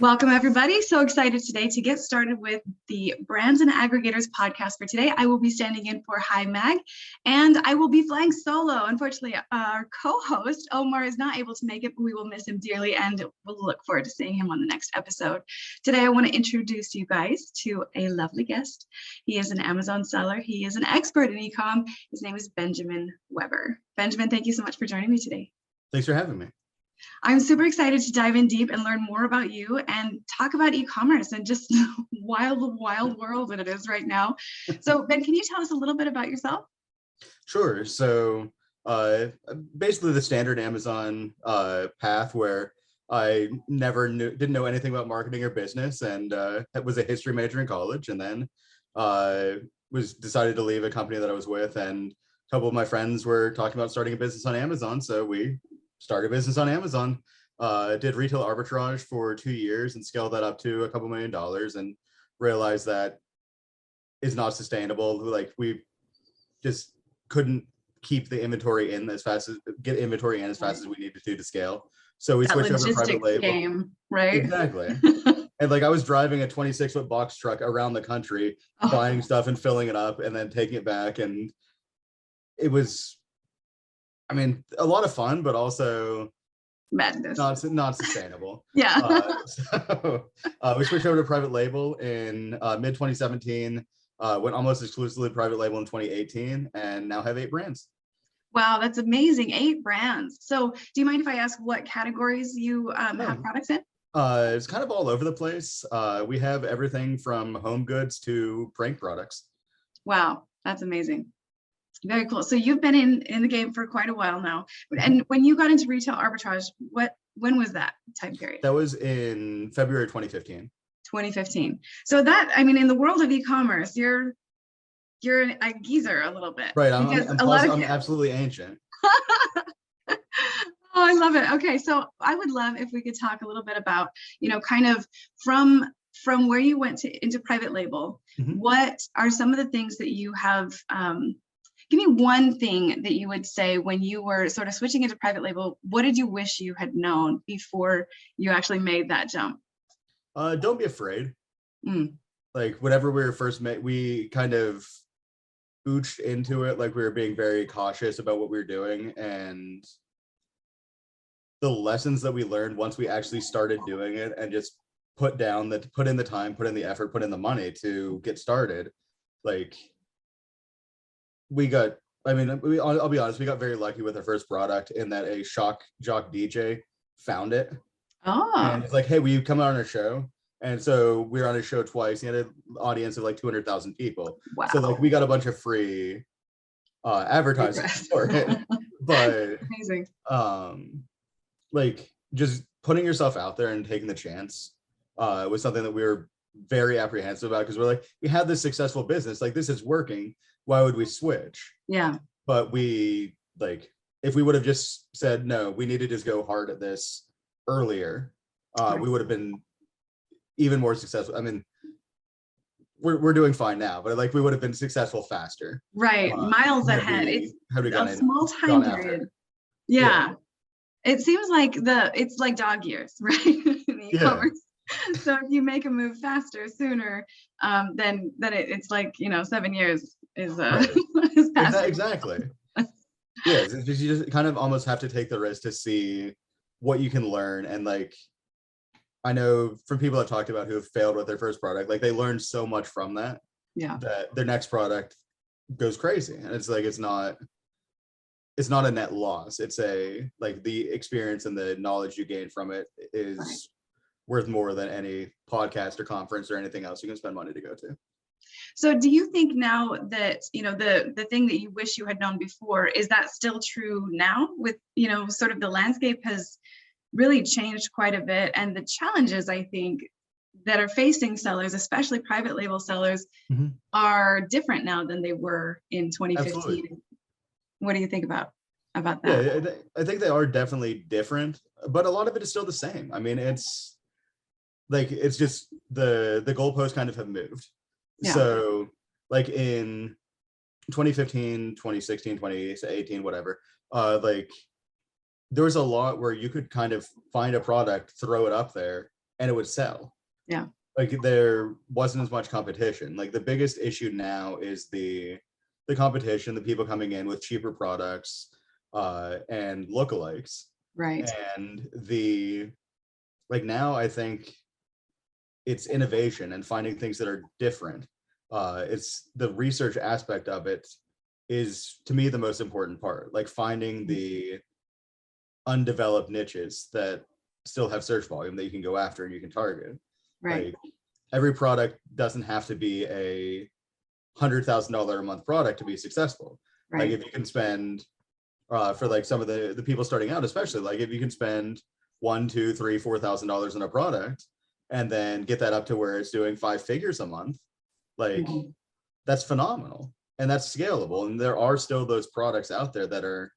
Welcome, everybody. So excited today to get started with the Brands and Aggregators podcast for today. I will be standing in for Hi Mag and I will be flying solo. Unfortunately, our co host, Omar, is not able to make it, but we will miss him dearly and we'll look forward to seeing him on the next episode. Today, I want to introduce you guys to a lovely guest. He is an Amazon seller, he is an expert in ecom. His name is Benjamin Weber. Benjamin, thank you so much for joining me today. Thanks for having me. I'm super excited to dive in deep and learn more about you and talk about e-commerce and just the wild, wild world that it is right now. So Ben, can you tell us a little bit about yourself? Sure. So uh, basically the standard Amazon uh, path where I never knew, didn't know anything about marketing or business and uh, was a history major in college and then uh, was decided to leave a company that I was with and a couple of my friends were talking about starting a business on Amazon. So we started a business on Amazon. Uh, did retail arbitrage for two years and scaled that up to a couple million dollars and realized that is not sustainable. Like we just couldn't keep the inventory in as fast as get inventory in as fast as we needed to to scale. So we That switched over to private label. game, right? Exactly. and like I was driving a 26 foot box truck around the country, Oh, buying stuff and filling it up and then taking it back. And it was, I mean, a lot of fun, but also madness. not not sustainable. yeah. uh, so uh, we switched over to private label in uh, mid 2017. Uh, went almost exclusively private label in 2018, and now have eight brands. wow, that's amazing. Eight brands. So do you mind if I ask what categories you um, have Oh. products in? Uh, it's kind of all over the place. Uh, we have everything from home goods to prank products. Wow, that's amazing. Very cool. So you've been in in the game for quite a while now. And when you got into retail arbitrage, what when was that time period? That was in February 2015. 2015. So that I mean, in the world of e-commerce, you're you're a geezer a little bit. Right, I'm, I'm, I'm, a lot plus- of I'm absolutely ancient. oh, I love it. Okay, so I would love if we could talk a little bit about, you know, kind of from from where you went to into private label. Mhm. What are some of the things that you have? Um, give me one thing that you would say when you were sort of switching into private label. What did you wish you had known before you actually made that jump? Uh, don't be afraid. Mm. Like whenever we were first met, we kind of ooched into it like we were being very cautious about what we were doing and the lessons that we learned once we actually started doing it and just put down the put in the time put in the effort put in the money to get started like we got i mean we, I'll, I'll be honest we got very lucky with our first product in that a shock jock dj found it Oh, and it's like, hey, will you come on our show? And so we were on a show twice. He had an audience of like 200,000 people. wow. So like we got a bunch of free uh advertising for it. But Amazing. um like just putting yourself out there and taking the chance uh was something that we were very apprehensive about because we're like, we had this successful business, like this is working. Why would we switch? Yeah. But we like if we would have just said no, we need to just go hard at this earlier, uh, we would have been even more successful. I mean, we're we're doing fine now, but like we would have been successful faster. Right. uh, Miles had ahead. we- It's had we gone a in. small time period. Yeah. Yeah. It seems like the it's like dog years, right? In Yeah. e-commerce. So if you make a move faster, sooner, um, then then it, it's like you know seven years is uh is Exa- past. exactly. yeah, you just kind of almost have to take the risk to see what you can learn and like I know from people I've talked about who have failed with their first product, like they learned so much from that Yeah. that their next product goes crazy. And it's like it's not it's not a net loss. It's a like the experience and the knowledge you gain from it is Right. Worth more than any podcast or conference or anything else you can spend money to go to. So do you think now that you know the the thing that you wish you had known before is that still true now with you know sort of the landscape has really changed quite a bit and the challenges I think that are facing sellers especially private label sellers Mhm. are different now than they were in 2015. Absolutely. What do you think about about Yeah, that? I thi- I think they are definitely different, but a lot of it is still the same. I mean, it's like it's just the the goalposts kind of have moved. Yeah. So like in 2015, 2016, 2018, whatever, uh like there was a lot where you could kind of find a product, throw it up there, and it would sell. Yeah. Like there wasn't as much competition. Like the biggest issue now is the the competition, the people coming in with cheaper products uh and lookalikes. Right. And the like now I think it's innovation and finding things that are different. Uh it's the research aspect of it is to me the most important part. Like finding the undeveloped niches that still have search volume that you can go after and you can target. Right. Like every product doesn't have to be a hundred thousand dollar a month product to be successful. Right. Like if you can spend uh for like some of the the people starting out, especially like if you can spend one, two, three, four thousand dollars on a product and then get that up to where it's doing five figures a month, like Mhm. that's phenomenal and that's scalable. And there are still those products out there that are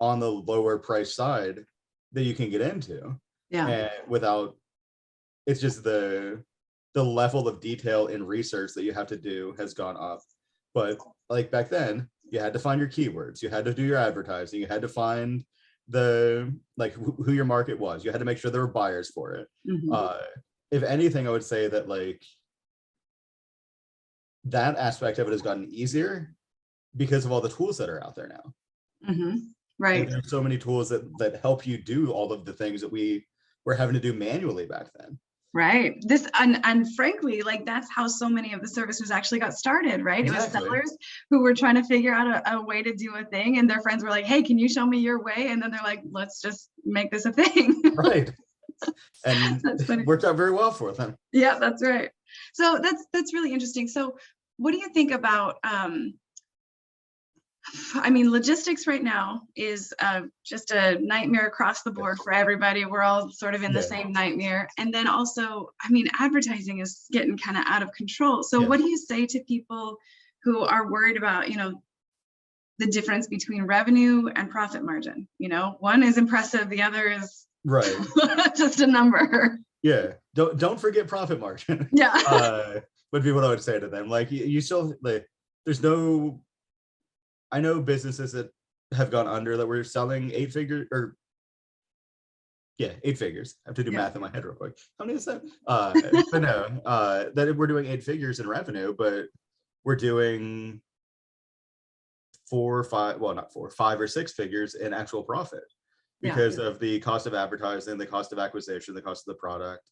on the lower price side that you can get into Yeah. and without it's just the the level of detail in research that you have to do has gone up but like back then you had to find your keywords you had to do your advertising you had to find the like who, who your market was you had to make sure there were buyers for it Mhm. uh if anything i would say that like that aspect of it has gotten easier because of all the tools that are out there now Mhm. and Right. there's so many tools that that help you do all of the things that we were having to do manually back then Right. This and and frankly, like that's how so many of the services actually got started, right? Exactly. It was sellers who were trying to figure out a, a way to do a thing, and their friends were like, "Hey, can you show me your way?" And then they're like, "Let's just make this a thing." right and it worked out very well for them yeah, that's right. So that's that's really interesting. So, what do you think about? um I mean, logistics right now is uh, just a nightmare across the board for everybody. We're all sort of in the same nightmare. And then also, I mean, advertising is getting kind of out of control. So, Yeah. what do you say to people who are worried about, you know, the difference between revenue and profit margin? You know, one is impressive, the other is right just a number. yeah don't don't forget profit margin Yeah. uh would be what i would say to them like you, you still like there's no i know businesses that have gone under that were selling eight figure or yeah eight figures i have to do Yeah. math in my head real quick how many is that uh but no uh that we're doing eight figures in revenue but we're doing four or five well not four five or six figures in actual profit Yeah. because of the cost of advertising the cost of acquisition the cost of the product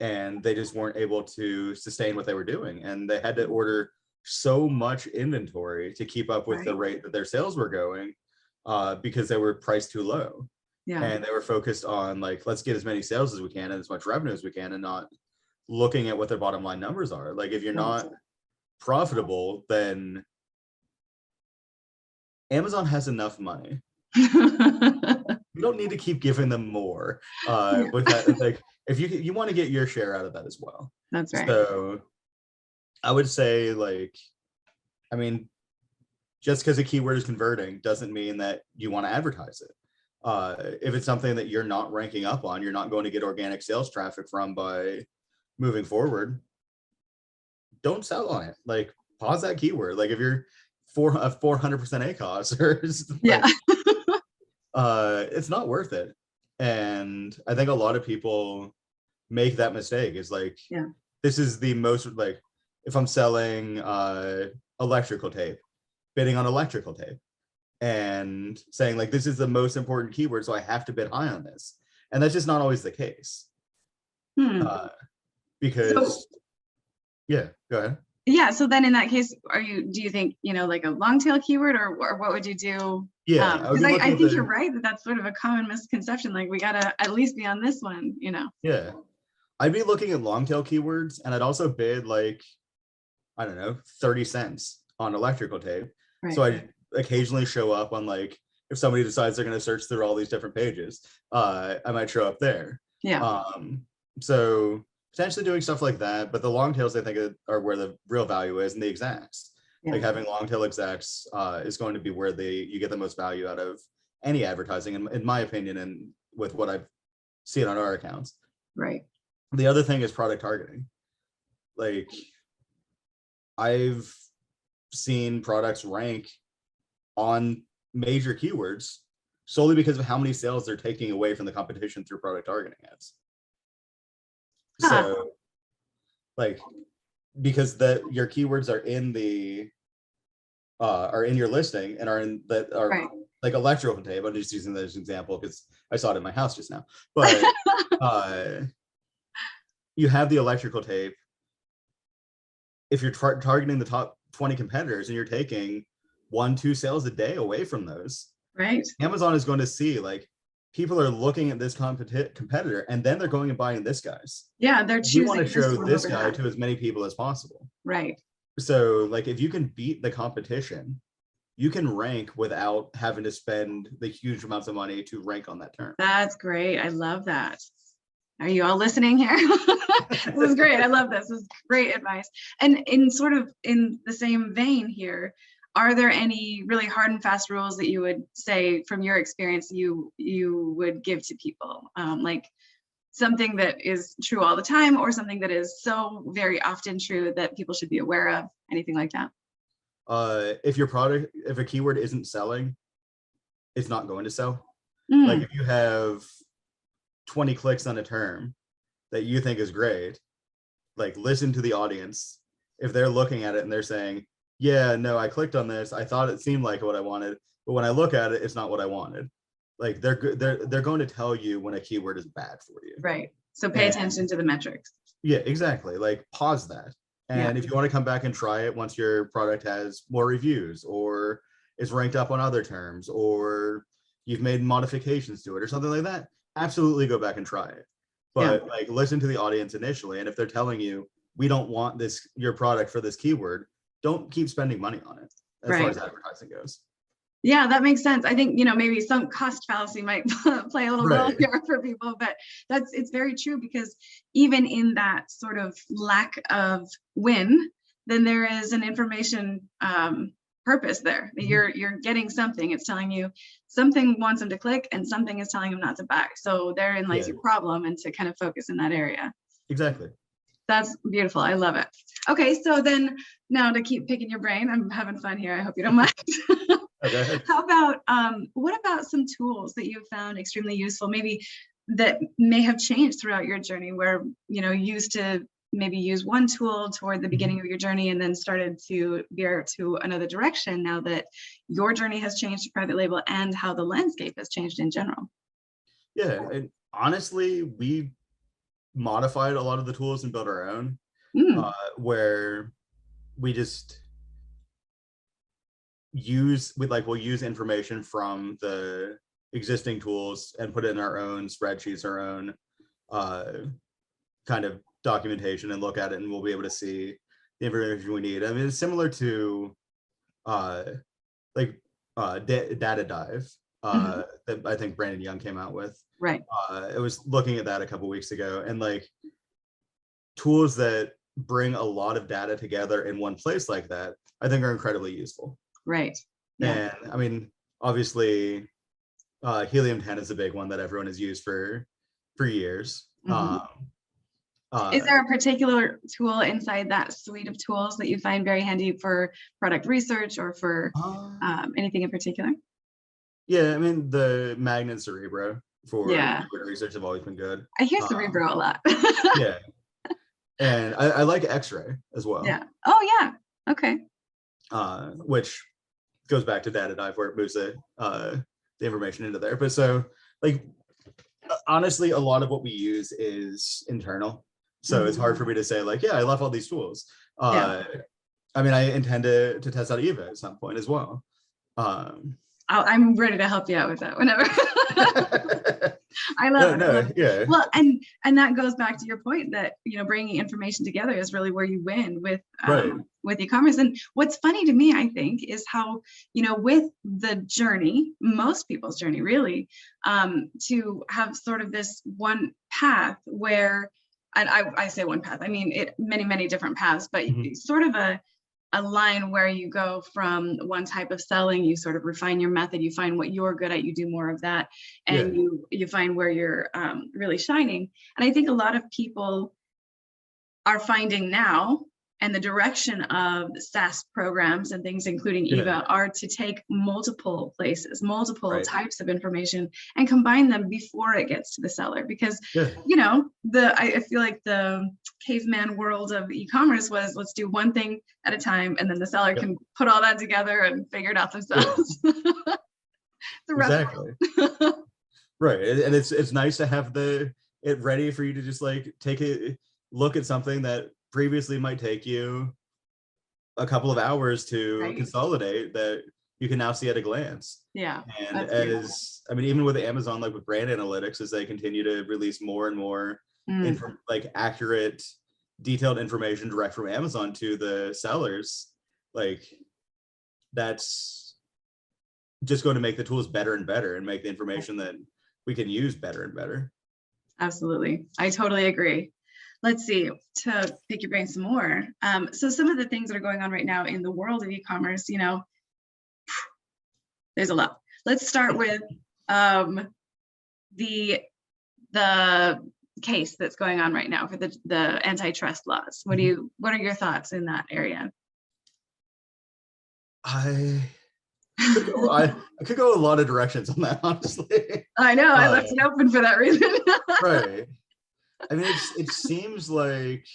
and they just weren't able to sustain what they were doing and they had to order so much inventory to keep up with the rate that their sales were going uh, because they were priced too low Yeah. and they were focused on like let's get as many sales as we can and as much revenue as we can and not looking at what their bottom line numbers are like if you're not profitable then amazon has enough money you don't need to keep giving them more uh Yeah. with that like if you you want to get your share out of that as well That's right. so i would say like i mean just because a keyword is converting doesn't mean that you want to advertise it. Uh if it's something that you're not ranking up on you're not going to get organic sales traffic from by moving forward don't sell on it. Like pause that keyword. Like if you're four a 400% acos or like, yeah. uh it's not worth it. And i think a lot of people make that mistake. Is like Yeah. this is the most like if i'm selling uh electrical tape bidding on electrical tape and saying like this is the most important keyword so i have to bid high on this. And that's just not always the case. Hmm. uh because yeah go ahead. Yeah so then in that case are you do you think you know like a long tail keyword or, or what would you do? Yeah um, would 'cause I, I think the- you're right that that's sort of a common misconception like we gotta at least be on this one you know? Yeah. I'd be looking at long tail keywords and I'd also bid like, I don't know, 30 cents on electrical tape. right So I occasionally show up on like, if somebody decides they're going to search through all these different pages, uh, I might show up there. yeah Um, so potentially doing stuff like that. But the long tails, I think, are- where the real value is and the exacts. Yeah. Like having long tail exacts uh, is going to be where the you get the most value out of any advertising, in, in my opinion, and with what I've seen on our accounts right the other thing is product targeting like i've seen products rank on major keywords solely because of how many sales they're taking away from the competition through product targeting ads Huh. So like because the your keywords are in the uh are in your listing and are in that are Right. like electrical tape. I'm just using that as an example because I saw it in my house just now. But uh you have the electrical tape. If you're tar- targeting the top 20 competitors and you're taking one, two sales a day away from those, Right. Amazon is going to see like people are looking at this competi- competitor and then they're going and buying this guy's. Yeah, they're You want to show this guy that. to as many people as possible. Right. So, like, if you can beat the competition, you can rank without having to spend the huge amounts of money to rank on that term. That's great. I love that. Are you all listening here? this is great. I love this. This is great advice. And in sort of in the same vein here, are there any really hard and fast rules that you would say from your experience you you would give to people? Um, like something that is true all the time or something that is so very often true that people should be aware of? Anything like that? Uh, if your product, if a keyword isn't selling, it's not going to sell. Mm, Like, if you have 20 clicks on a term that you think is great, like, listen to the audience. If they're looking at it and they're saying, yeah, no, I clicked on this. I thought it seemed like what I wanted, but when I look at it, it's not what I wanted. Like they're they're they're going to tell you when a keyword is bad for you. right. So pay And- attention to the metrics. Yeah, exactly. Like pause that. Yeah. And if you want to come back and try it once your product has more reviews or is ranked up on other terms or you've made modifications to it or something like that, absolutely go back and try it. Yeah. But like listen to the audience initially. And if they're telling you we don't want this your product for this keyword, don't keep spending money on it as far as advertising goes. Yeah, that makes sense. I think, you know, maybe sunk cost fallacy might play a little role Right. here for people, but that's, it's very true because even in that sort of lack of win, then there is an information um, purpose there. Mhm. You're, you're getting something. It's telling you something wants them to click and something is telling them not to buy. So therein lies Yeah. your problem and to kind of focus in that area. Exactly. That's beautiful. I love it. Okay, so then now to keep picking your brain, I'm having fun here. I hope you don't mind. Okay. How about um, what about some tools that you've found extremely useful, maybe that may have changed throughout your journey, where you know you used to maybe use one tool toward the beginning of your journey and then started to veer to another direction now that your journey has changed to private label and how the landscape has changed in general. Yeah. And honestly, we modified a lot of the tools and built our own. Hmm, uh, where we just use we like we'll use information from the existing tools and put it in our own spreadsheets our own uh, kind of documentation and look at it and we'll be able to see the information we need i mean it's similar to uh like uh da- data dive uh that i think brandon young came out with right. uh, I was looking at that a couple weeks ago, and like tools that bring a lot of data together in one place like that, I think are incredibly useful. Right. Yeah. And I mean, obviously, uh, Helium 10 is a big one that everyone has used for for years. Mhm. Um, uh, Is there a particular tool inside that suite of tools that you find very handy for product research or for uh, um, anything in particular? yeah, I mean, the Magnet Cerebro for Yeah. research have always been good. I hear Um, Cerebro a lot. Yeah. and I, I like X-ray as well. yeah. Oh, yeah. Okay. uh, which goes back to data dive where it moves the uh, the information into there. But so like honestly, a lot of what we use is internal. So it's hard for me to say like, yeah, I love all these tools. Uh, I mean, I intend to to test out Eva at some point as well. Um, I'll, I'm ready to help you out with that whenever. I love no, it. I no, love it. yeah, Well, and and that goes back to your point that you know bringing information together is really where you win with um, Right. with e-commerce. And what's funny to me, I think, is how you know with the journey, most people's journey, really, um, to have sort of this one path where, and I, I say one path, I mean it many many different paths, but Mhm. sort of a a line where you go from one type of selling you sort of refine your method you find what you're good at you do more of that and you you find where you're um, really shining. And i think a lot of people are finding now and the direction of SaaS programs and things, including Yeah. EVA, are to take multiple places, multiple Right. types of information and combine them before it gets to the seller. Because, Yeah. you know, the I, I feel like the caveman world of e-commerce was let's do one thing at a time and then the seller Yep. can put all that together and figure it out themselves. the exactly right and it's it's nice to have the it ready for you to just like take a look at something that previously might take you a couple of hours to Right. consolidate that you can now see at a glance yeah. and as i mean even with amazon like with brand analytics as they continue to release more and more Mm, inform like accurate detailed information direct from amazon to the sellers like that's just going to make the tools better and better and make the information that we can use better and better Absolutely. I totally agree. Let's see, to pick your brain some more. Um, so some of the things that are going on right now in the world of e-commerce, you know, there's a lot. Let's start with um, the the case that's going on right now for the the antitrust laws. What do you what are your thoughts in that area? i could go, I, I could go a lot of directions on that honestly I know, I Uh, left it open for that reason. right i mean it's it seems like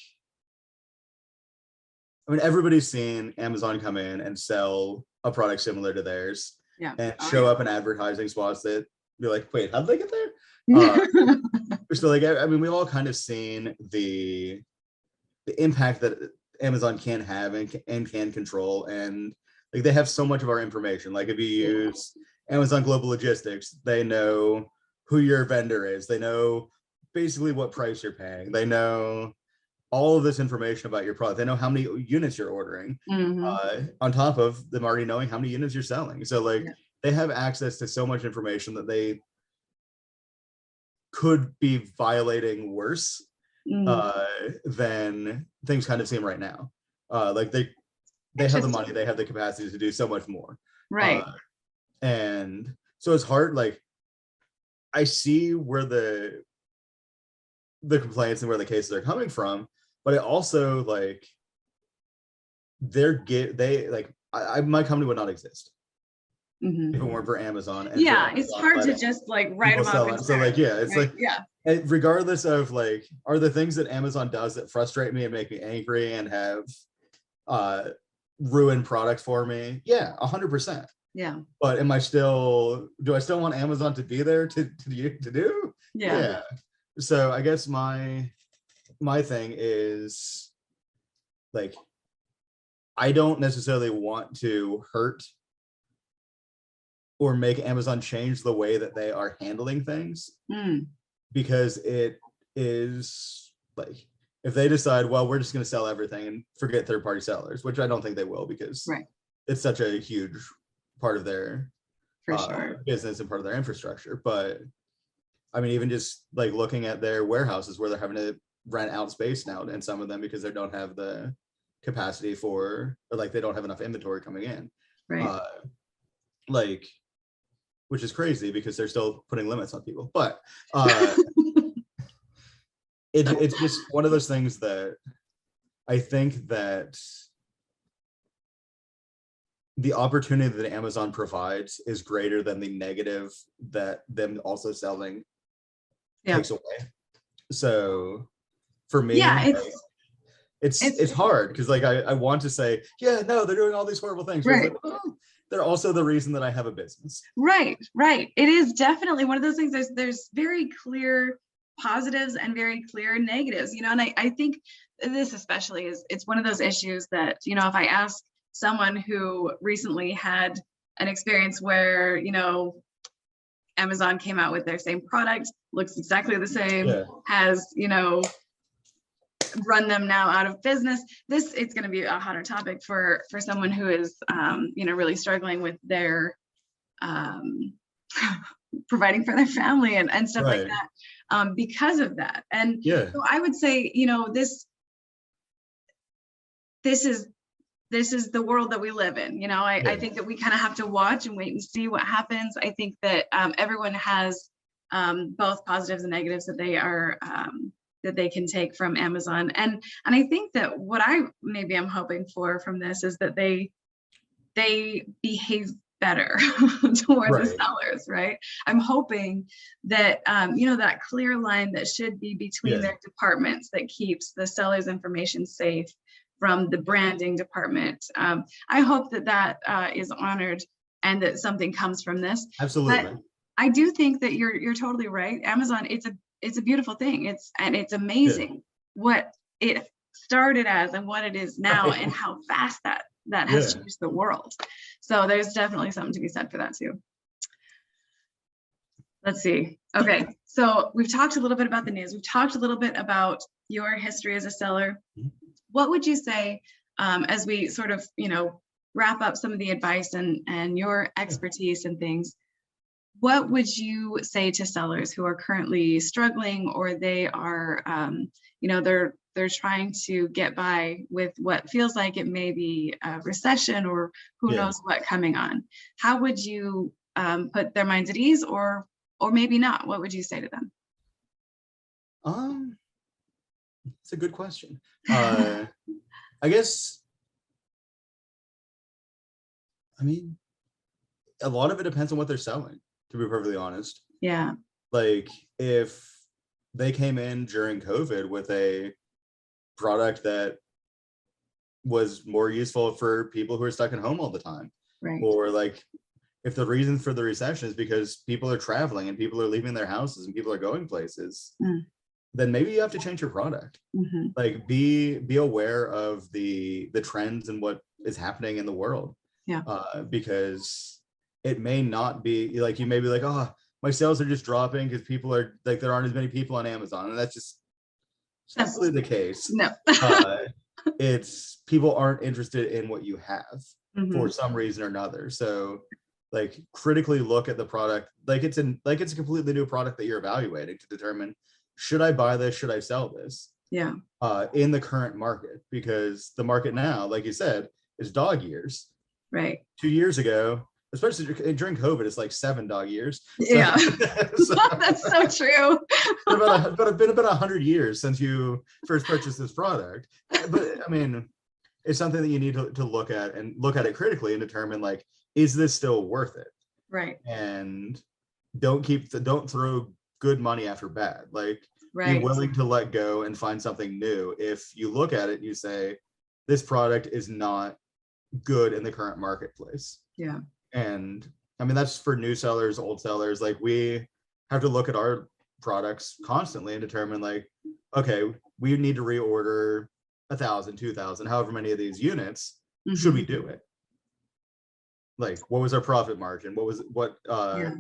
i mean everybody's seen amazon come in and sell a product similar to theirs yeah. and Oh, show yeah. up in advertising spots that you're like wait how did they get there uh, so like I, I mean we've all kind of seen the the impact that amazon can have and, and can control and like they have so much of our information like if you use amazon global logistics they know who your vendor is they know basically what price you're paying they know all of this information about your product they know how many units you're ordering Mhm. uh, on top of them already knowing how many units you're selling. So like Yeah. they have access to so much information that they could be violating worse Mm. uh, than things kind of seem right now. Uh, like they they have the money, they have the capacity to do so much more. right. Uh, and so it's hard. Like I see where the the complaints and where the cases are coming from, but it also like they're get they like I, I my company would not exist Mhm. if it weren't for Amazon. and for Yeah, it's hard to just like write them up. So like yeah, it's right? like yeah, and regardless of like are the things that Amazon does that frustrate me and make me angry and have uh ruined products for me. Yeah, a hundred percent. yeah, But am I still do I still want Amazon to be there to to, do- to do? yeah, So I guess my my thing is like I don't necessarily want to hurt or make Amazon change the way that they are handling things Mm, because it is like if they decide well we're just going to sell everything and forget third party sellers which I don't think they will because Right. it's such a huge part of their for uh, sure. business and part of their infrastructure. But I mean, even just like looking at their warehouses where they're having to rent out space now and some of them because they don't have the capacity for or like they don't have enough inventory coming in. Right. Uh, like which is crazy because they're still putting limits on people. But uh it, it's just one of those things that I think that the opportunity that Amazon provides is greater than the negative that them also selling Yeah. takes away. So for me, Yeah, like, it's- it's it's- it's hard because like I, I want to say, yeah, no, they're doing all these horrible things. Right. like, well, they're also the reason that I have a business. Right, right. It is definitely one of those things. There's there's very clear positives and very clear negatives, you know, and I, I think this especially is it's one of those issues that, you know, if I ask someone who recently had an experience where, you know, Amazon came out with their same product, looks exactly the same, Yeah. has, you know, run them now out of business. This it's going to be a hotter topic for for someone who is um, you know, really struggling with their um providing for their family and, and stuff like that um because of that. And Yeah. so I would say, you know, this this is this is the world that we live in. You know, I, I think that we kind of have to watch and wait and see what happens. I think that um, everyone has um, both positives and negatives that they are um, that they can take from Amazon. And and I think that what I maybe I'm hoping for from this is that they they behave better towards Right. the sellers, right? I'm hoping that um, you know that clear line that should be between Yeah. their departments that keeps the seller's information safe from the branding department. Um, I hope that that uh, is honored and that something comes from this. Absolutely. I do think that you're you're totally right. Amazon, it's a it's a beautiful thing. It's and it's amazing what it started as and what it is now Right. and how fast that that has Yeah. changed the world. So there's definitely something to be said for that too. Let's see. Okay, so we've talked a little bit about the news. We've talked a little bit about your history as a seller. What would you say um, as we sort of, you know, wrap up some of the advice and and your expertise and things? What would you say to sellers who are currently struggling or they are, um, you know, they're they're trying to get by with what feels like it may be a recession or who Yeah. knows what coming on? How would you um, put their minds at ease or or maybe not? What would you say to them? Um, it's a good question. Uh, I guess. I mean, a lot of it depends on what they're selling. To be perfectly honest, yeah, like if they came in during COVID with a product that was more useful for people who are stuck at home all the time, right. or like if the reason for the recession is because people are traveling and people are leaving their houses and people are going places, Mm. Then maybe you have to change your product. Mhm. Like be be aware of the the trends and what is happening in the world. Yeah. Uh, because it may not be like you may be like, oh, my sales are just dropping because people are like there aren't as many people on Amazon, and that's just That's- the case. No. Uh, it's people aren't interested in what you have Mhm. for some reason or another. So like critically look at the product like it's in like it's a completely new product that you're evaluating to determine should I buy this, should I sell this Yeah, uh in the current market because the market now, like you said, is dog years. right. Two years ago, especially during COVID, it's like seven dog years. So- Yeah. so- That's so true. been about a, but it's been about a hundred years since you first purchased this product. But I mean, it's something that you need to, to look at and look at it critically and determine like, is this still worth it? Right, And don't keep the don't throw good money after bad. Like right. be willing to let go and find something new. If you look at it and you say, this product is not good in the current marketplace. Yeah. And I mean, that's for new sellers, old sellers. Like we have to look at our products constantly and determine like, okay, we need to reorder a thousand, two thousand, however many of these units, should we Mhm. do it? Like, what was our profit margin? What was what uh Yeah.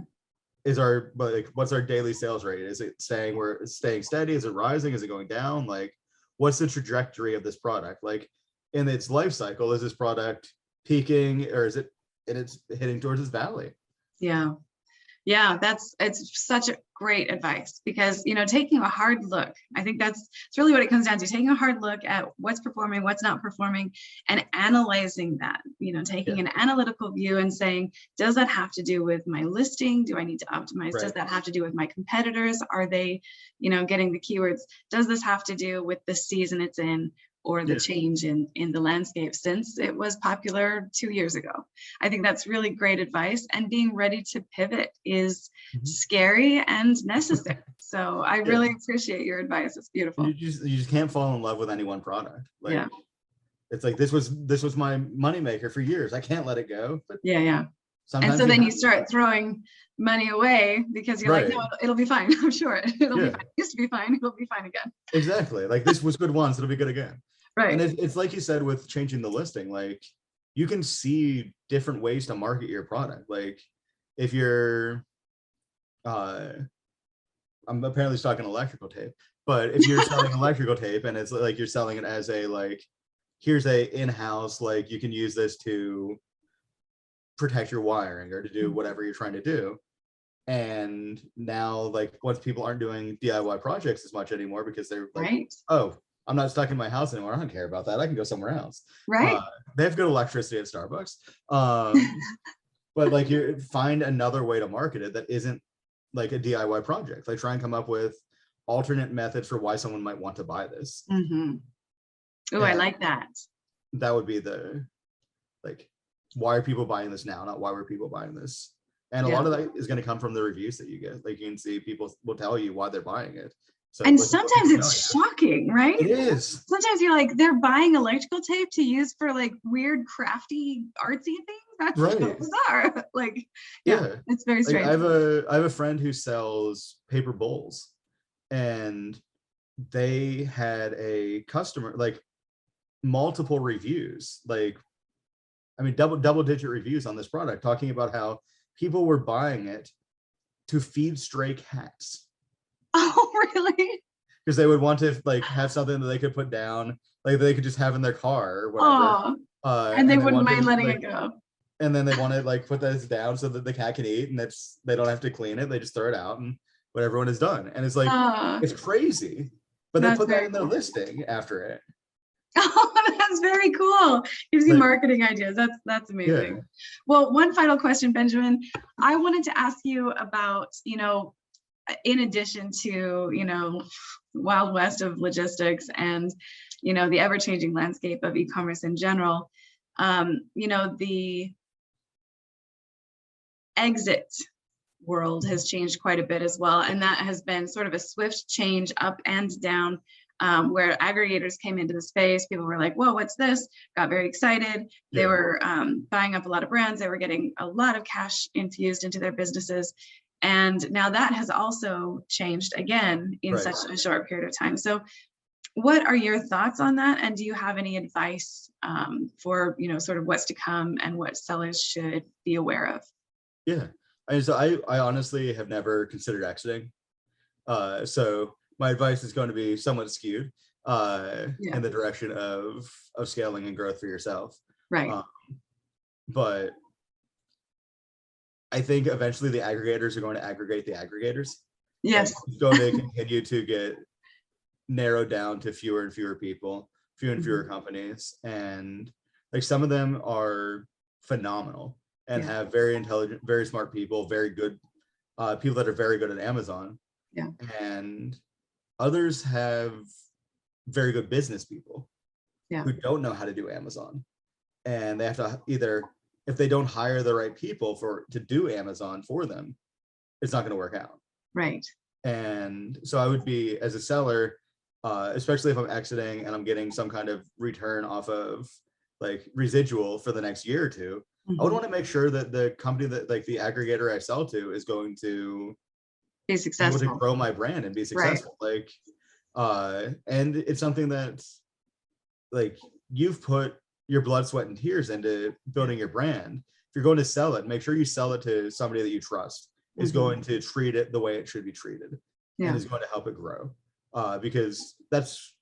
Is our like what's our daily sales rate? Is it staying we're staying steady? Is it rising? Is it going down? Like, what's the trajectory of this product? Like in its life cycle, is this product peaking or is it and it's hitting towards its valley? Yeah. Yeah, that's it's such a great advice because you know taking a hard look, I think that's it's really what it comes down to, taking a hard look at what's performing, what's not performing, and analyzing that, you know, taking an analytical view and saying, does that have to do with my listing? Do I need to optimize? Does that have to do with my competitors? Are they, you know, getting the keywords? Does this have to do with the season it's in? Or the Yeah. change in in the landscape since it was popular two years ago. I think that's really great advice. And being ready to pivot is Mhm. scary and necessary. So I Yeah. really appreciate your advice. It's beautiful. You just you just can't fall in love with any one product. Like Yeah. it's like this was this was my moneymaker for years. I can't let it go. But Yeah, yeah. sometimes And so then you have to. start throwing money away because you're like, no, it'll, be fine. I'm sure it'll Yeah. be fine. It used to be fine. It'll be fine again. exactly like this was good once, it'll be good again. Right. and it's, it's like you said with changing the listing like you can see different ways to market your product like if you're uh i'm apparently talking electrical tape but if you're selling electrical tape and it's like you're selling it as a like here's a in-house like you can use this to protect your wiring or to do Mhm. whatever you're trying to do and now like once people aren't doing diy projects as much anymore because they're like right. oh, I'm not stuck in my house anymore. I don't care about that. I can go somewhere else. Right. Uh, they have good electricity at Starbucks. Um, but like you find another way to market it that isn't like a DIY project. Like try and come up with alternate methods for why someone might want to buy this. Mm-hmm. Oh, I like that. That would be the like why are people buying this now, not why were people buying this. And a lot of that is going to come from the reviews that you get. Like you can see people will tell you why they're buying it. So And to sometimes it's shocking, right? it is. Sometimes you're like, they're buying electrical tape to use for like weird, crafty, artsy things. That's so bizarre. like, yeah, Yeah. it's very like strange. I have a I have a friend who sells paper bowls, and they had a customer like multiple reviews, like I mean double double digit reviews on this product, talking about how people were buying it to feed stray cats oh, really? because they would want to like have something that they could put down, like they could just have in their car or whatever. Uh, and they wouldn't wanted, mind letting like, it go. and then they want to like put this down so that the cat can eat and that's they don't have to clean it they just throw it out and what everyone has done and it's like Oh, it's crazy but they put that in their cool. listing after it oh, that's very cool. Gives you Like- marketing ideas. That's that's amazing. Well, one final question, Benjamin. I wanted to ask you about, you know, in addition to, you know, wild west of logistics and, you know, the ever-changing landscape of e-commerce in general, um, you know, the exit world has changed quite a bit as well. And that has been sort of a swift change up and down um, where aggregators came into the space. People were like, whoa, what's this? Got very excited. They Yeah. were um, buying up a lot of brands. They were getting a lot of cash infused into their businesses. And now that has also changed again in Right. such a short period of time. So what are your thoughts on that? And do you have any advice um, for, you know, sort of what's to come and what sellers should be aware of? yeah I mean, so i i honestly have never considered exiting uh so my advice is going to be somewhat skewed uh Yeah. in the direction of of scaling and growth for yourself Right. Um, but I think eventually the aggregators are going to aggregate the aggregators. Yes. It's going to continue to get narrowed down to fewer and fewer people, fewer and fewer Mm-hmm. companies. And like some of them are phenomenal and Yeah. have very intelligent, very smart people, very good uh, people that are very good at Amazon. Yeah. And others have very good business people Yeah. who don't know how to do Amazon. And they have to either, if they don't hire the right people for to do Amazon for them, it's not going to work out Right. and so i would be as a seller uh, especially if i'm exiting and i'm getting some kind of return off of like residual for the next year or two i would Mhm. want to make sure that the company that like the aggregator i sell to is going to Be able to successful. grow my brand and be successful like uh and it's something that like you've put your blood sweat and tears into building your brand if you're going to sell it make sure you sell it to somebody that you trust is Mhm. going to treat it the way it should be treated Yeah. and is going to help it grow uh because that's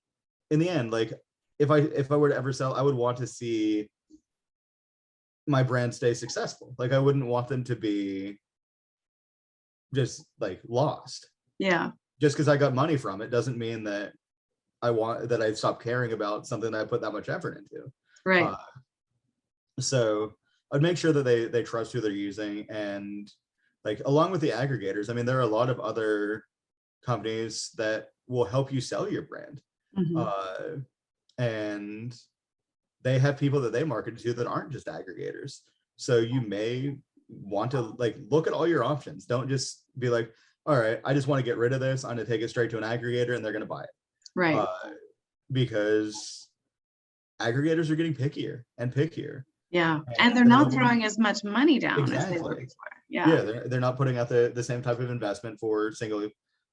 in the end like if i if i were to ever sell i would want to see my brand stay successful like i wouldn't want them to be just like lost Yeah. just because I got money from it doesn't mean that I want that I stop caring about something that I put that much effort into. Right. Uh, so I'd make sure that they they trust who they're using and like along with the aggregators. I mean, there are a lot of other companies that will help you sell your brand, Mhm. uh, and they have people that they market to that aren't just aggregators. So you may want to like look at all your options. Don't just be like, all right, I just want to get rid of this. I'm gonna take it straight to an aggregator and they're gonna buy it right. uh, because aggregators are getting pickier and pickier. yeah. and And they're they're not throwing as much money down as they Exactly. were before. Yeah, Yeah. they're, they're not putting out the, the same type of investment for single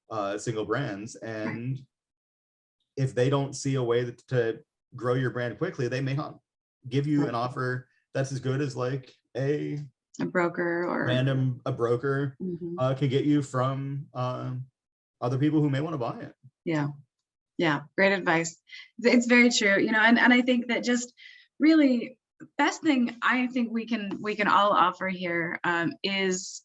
uh, single brands. And if they don't see a way that, to grow your brand quickly, they may not give you Right. an offer that's as good as like a A broker or. random a broker Mhm. uh, can get you from um, other people who may want to buy it. Yeah. Yeah. Great advice. It's- very true. You know, and, and I think that just really best thing I think we can we can all offer here um, is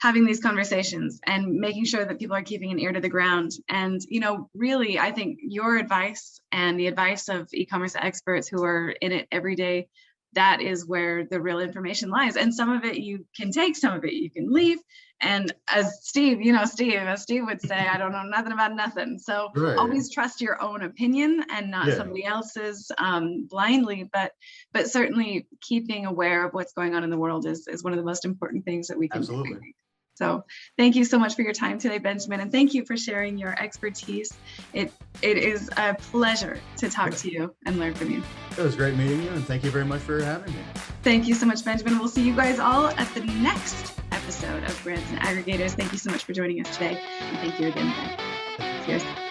having these conversations and making sure that people are keeping an ear to the ground. And, you know, really, I think your advice and the advice of e-commerce experts who are in it every day that is where the real information lies. And some of it you can take, some of it you can leave. And as Steve, you know, Steve, as Steve would say, I don't know nothing about nothing. So Right. always trust your own opinion and not Yeah. somebody else's um, blindly. But but certainly keeping aware of what's going on in the world is is one of the most important things that we can do. Absolutely. think. So thank you so much for your time today, Benjamin, and thank you for sharing your expertise. It it is a pleasure to talk to you and learn from you. It was great meeting you, and thank you very much for having me. Thank you so much, Benjamin. We'll see you guys all at the next episode of Brands and Aggregators. Thank you so much for joining us today. And thank you again, Ben. Cheers.